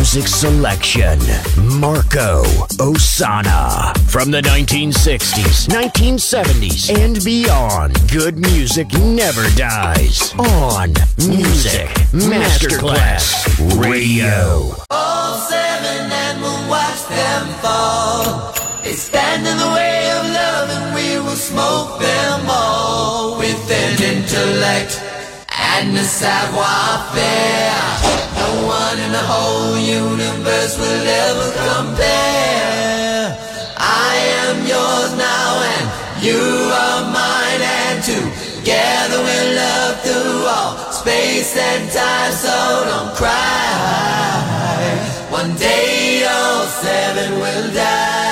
Music selection Marco Ossanna. From the 1960s, 1970s, and beyond, good music never dies. On Music Masterclass Radio. All seven and we'll watch them fall. They stand in the way of love and we will smoke them all with an intellect and the savoir-faire. No one in the whole universe will ever compare. I am yours now and you are mine and together we'll love through all space and time so don't cry. One day all seven will die.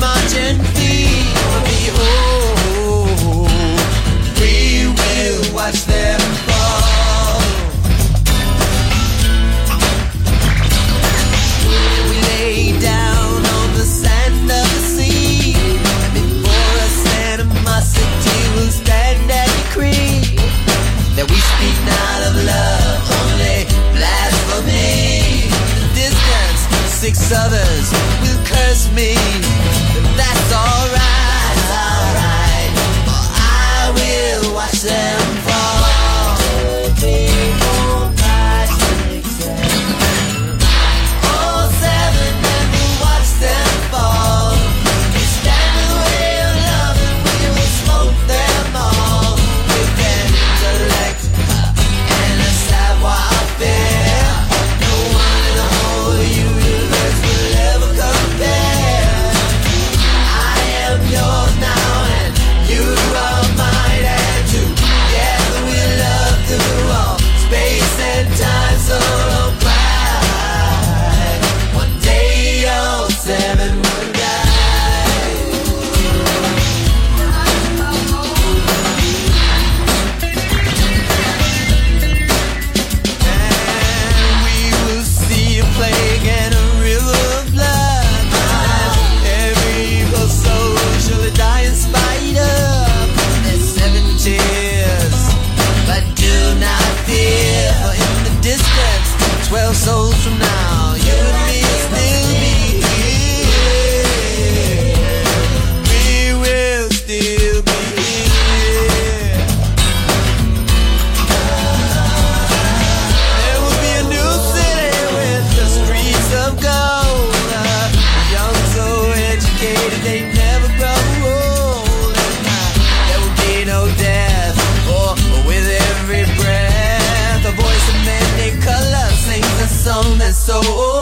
Marching so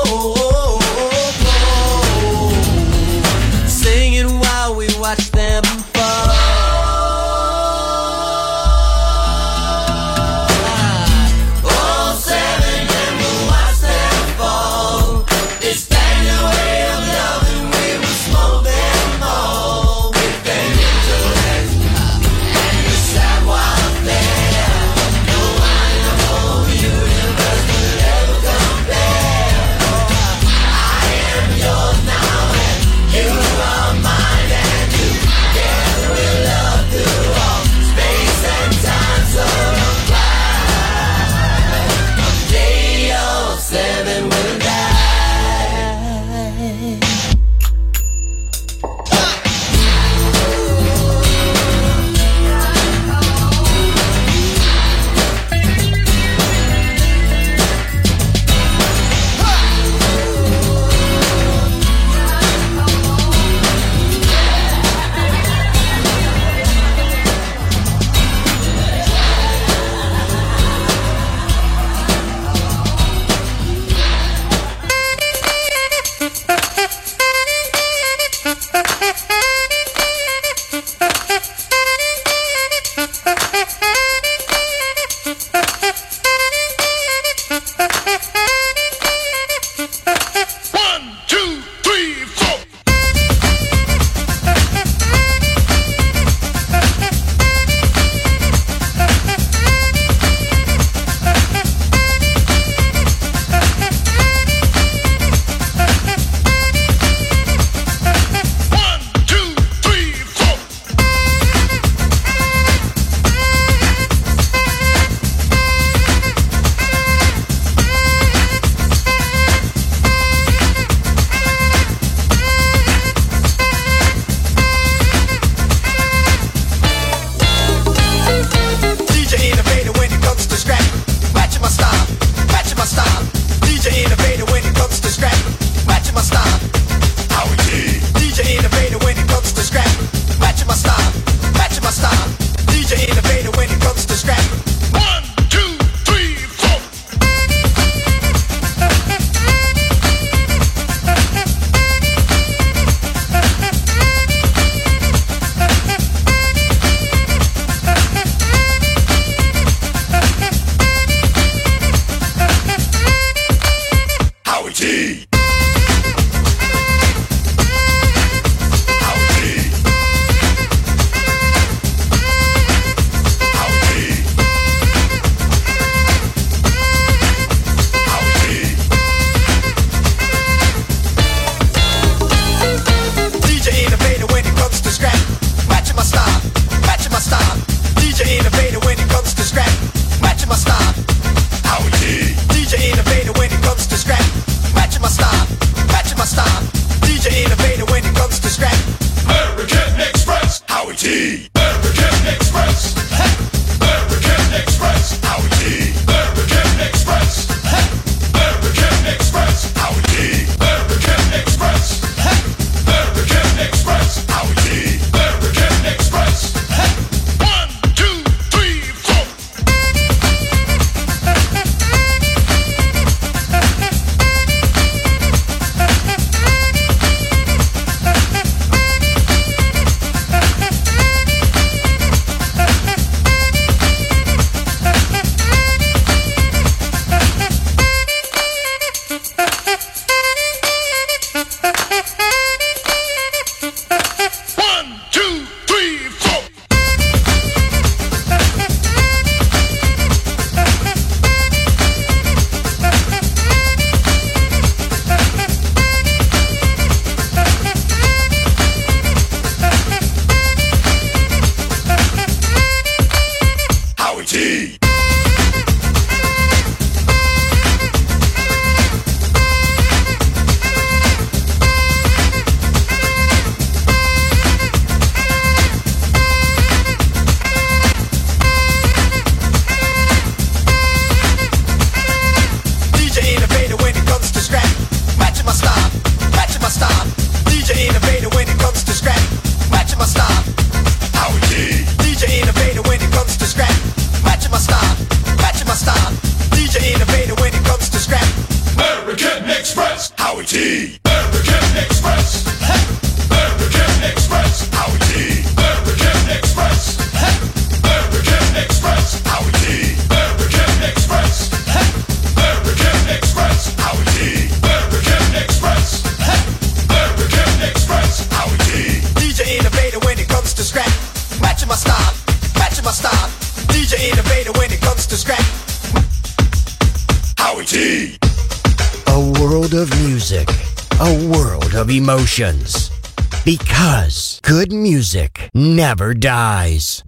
of emotions. Because good music never dies.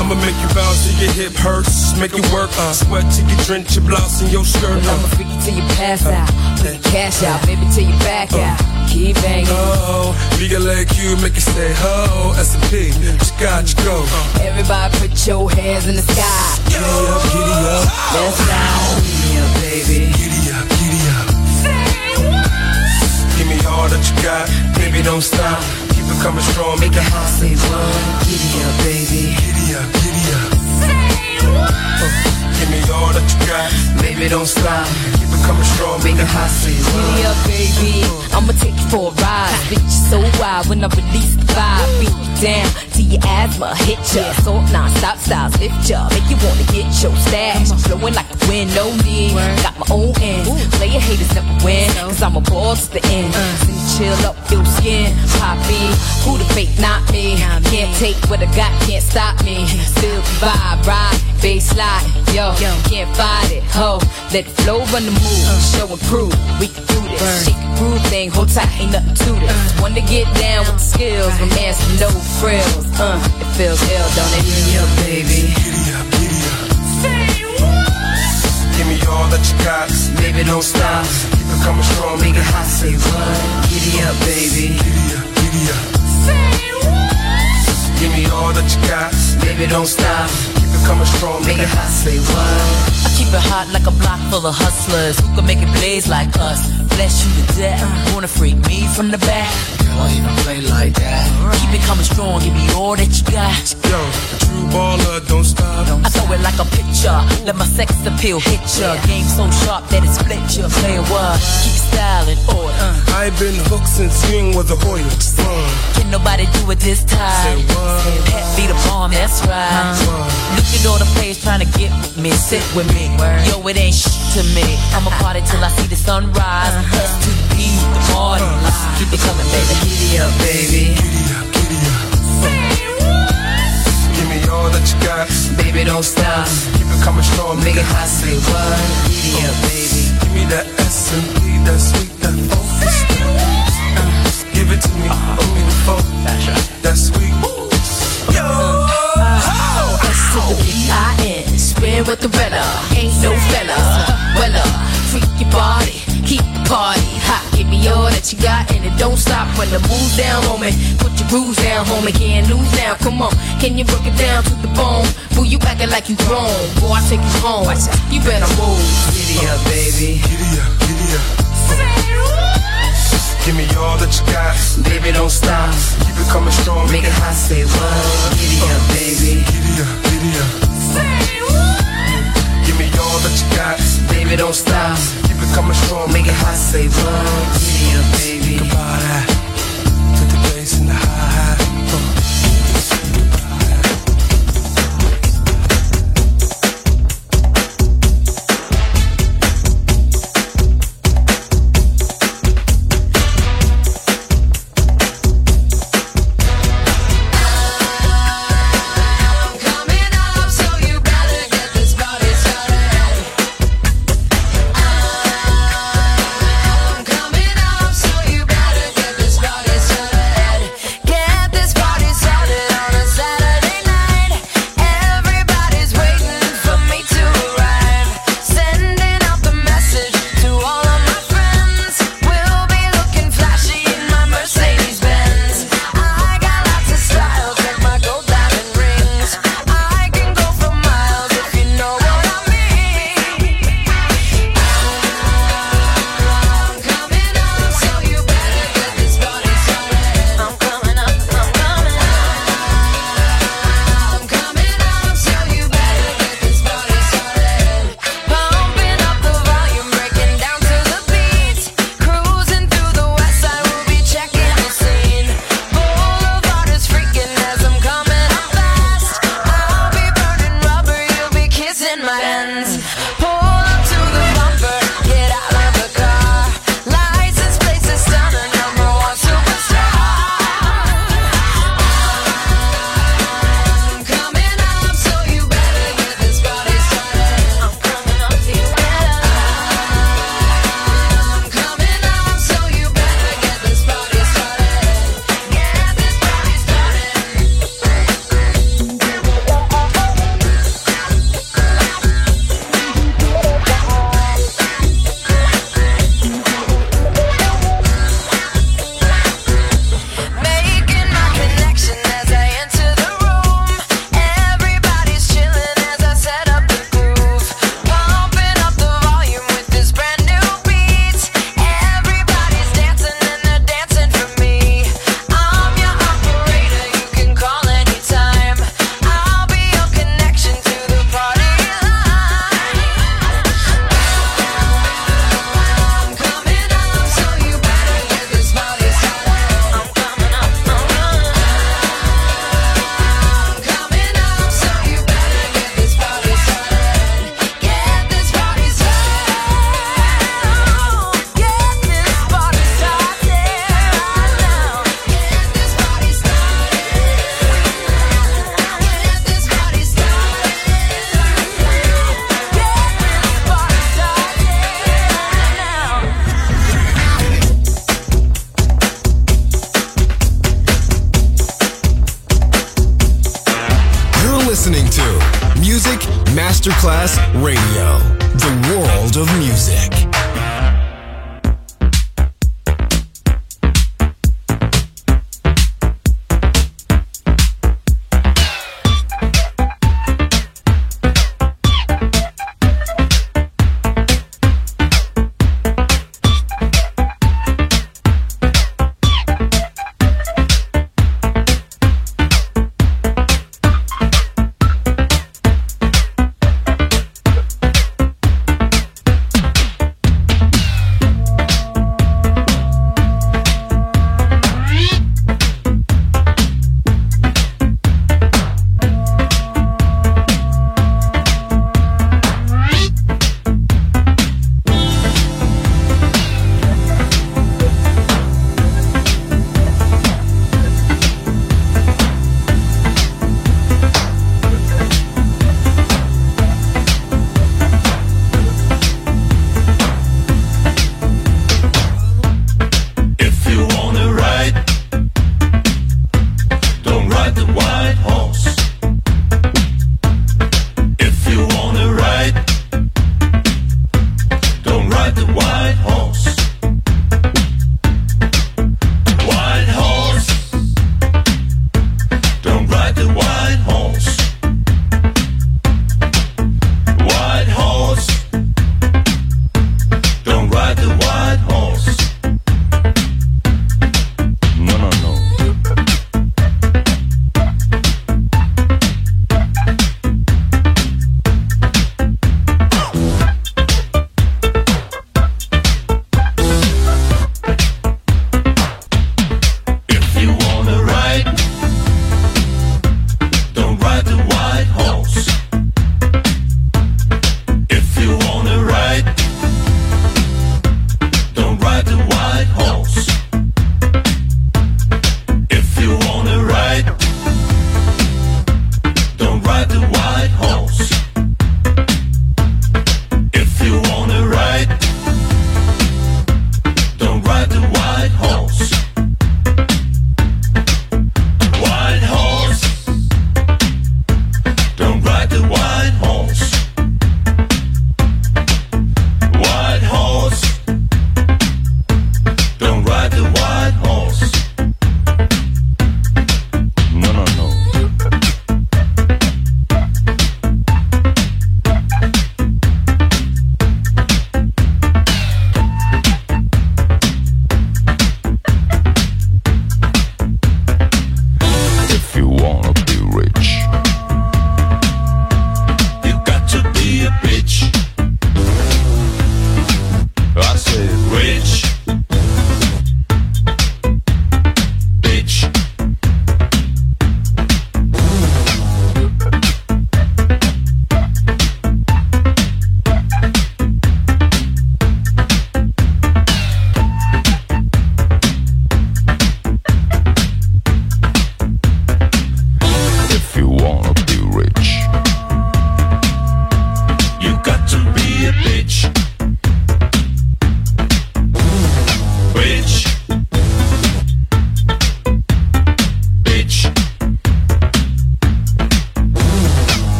I'ma make you bounce till your hip hurts. Make it work. Uh, sweat till you drench your blouse in your skirt. Uh. I'ma freak you till you pass out. Put your cash out, baby, till you back out. Keep banging. Oh, legal like you make you say ho. S&P, got scotch go. Uh. Everybody put your hands in the sky. Giddy up, giddy up, Let's ride. Yeah, baby. giddy up, giddy up. Say, Give me all that you got, baby, don't stop. Keep it coming strong, make it hot. Say what? Giddy up, baby. Giddy up, giddy up. Uh. Give me all that you got, Baby, don't stop. keep it coming strong, make it hot. Say Giddy up, baby. I'ma take you for a ride. Bitch, you so wild when I release the vibe. Beat you down till your asthma hit ya. So non-stop styles lift ya. Make you wanna get your stash. Flowing like the wind, no need. Got my own end. Player haters never win. Cause I'm a boss to the end. Send you chill up your skin. Poppy, who the fake, not me. Can't take what I got, can't stop me. Still vibe, ride, bass slide. Yo, can't fight it. Ho, let the flow run the move. Show and prove we can do this. Shake a groove thing, hold tight, ain't nothing to this. One to get down with the skills, romance with no frills. Uh, it feels ill, don't it? Yeah, baby. Giddy up, giddy up. Say what? Give me all that you got, Baby, don't stop. keep it coming strong, make it hot. Say what? Giddy up, baby. Giddy up, giddy up. Say what? Give me all that you got, Baby, don't stop. Coming strong, make it hot. Say what? I keep it hot like a block full of hustlers who can make it blaze like us. Bless you to death. Wanna freak me from the back? Girl, you don't play like that. Keep it coming strong, give me all that you got. Yo, true baller, don't stop. I throw it like a pitcher. Let my sex appeal hit ya. Game so sharp that it split ya. Play what? Keep style in order. I've been hooked since swing was a Hoyer. Uh, Can nobody do it this time? say what? Pet be the bomb, that's right. Look at all the players trying to get with me, sit with me. Yo, it ain't shit to me. I'ma party till I see the sunrise. To the P, the party. Keep it coming, baby. Giddy up, baby. Giddy up, giddy up. Give me all that you got, Baby, don't stop. keep it coming strong, make it hot. Say what? Giddy up, uh, baby. Give me that S and P, that sweet, that focus. Uh, give it to me, uh-huh. owe me the phone. That's sweet. Yo, S to the B-I-N. Spin with the Rella. Ain't no fella. Wella. Freak your body. Keep the party hot. Give me all that you got and it don't stop when the moves down on me. Put your grooves down, homie. Can't lose now. Come on. Can you break it down to the bone? Boo, you acting like you grown. Boy, I take you home. You better move. Giddy up, baby. giddy up, giddy up. Give me all that you got, Baby, don't stop. keep it coming strong, Make it hot, say what? Giddy up, baby. Giddy up, giddy up. Give me all that you got, Baby, don't stop. Coming strong, Make it hot, say? Giddy up, baby. About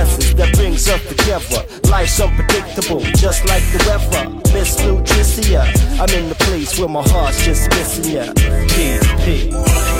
essence that brings us together. Life's unpredictable, just like the weather. Miss Nutricia, I'm in the place where my heart's just missing ya. GP.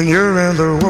When you're in the world.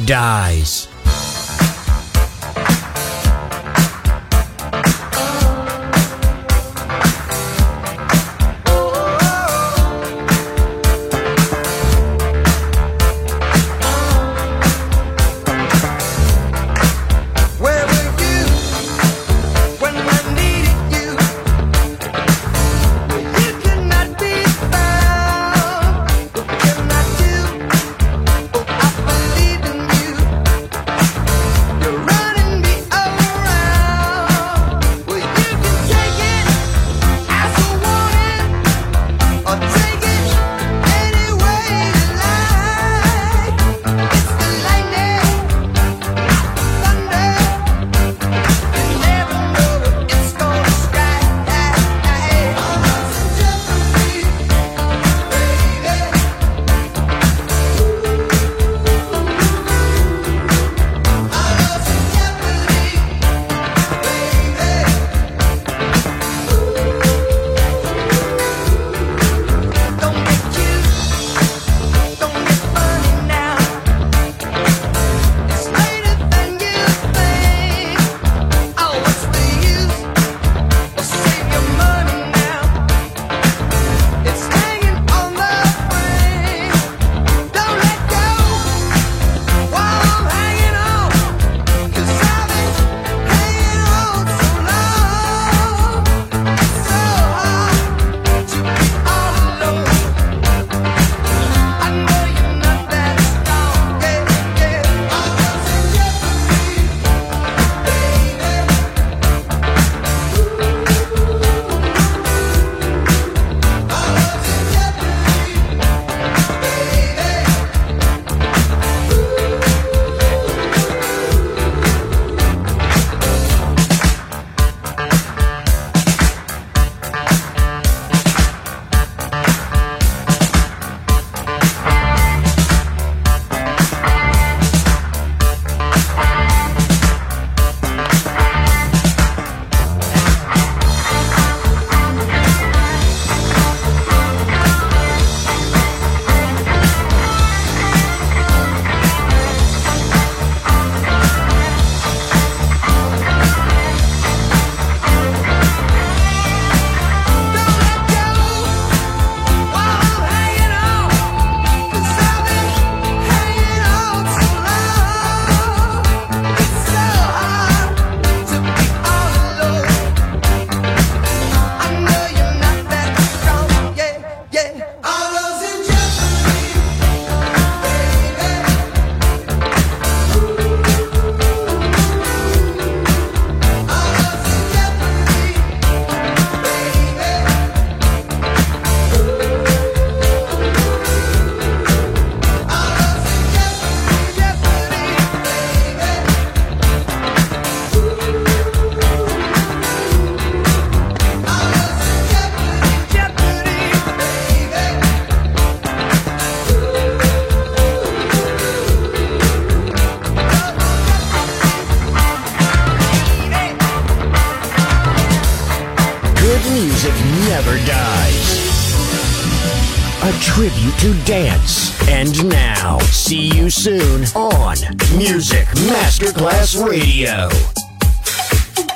Dies. Radio.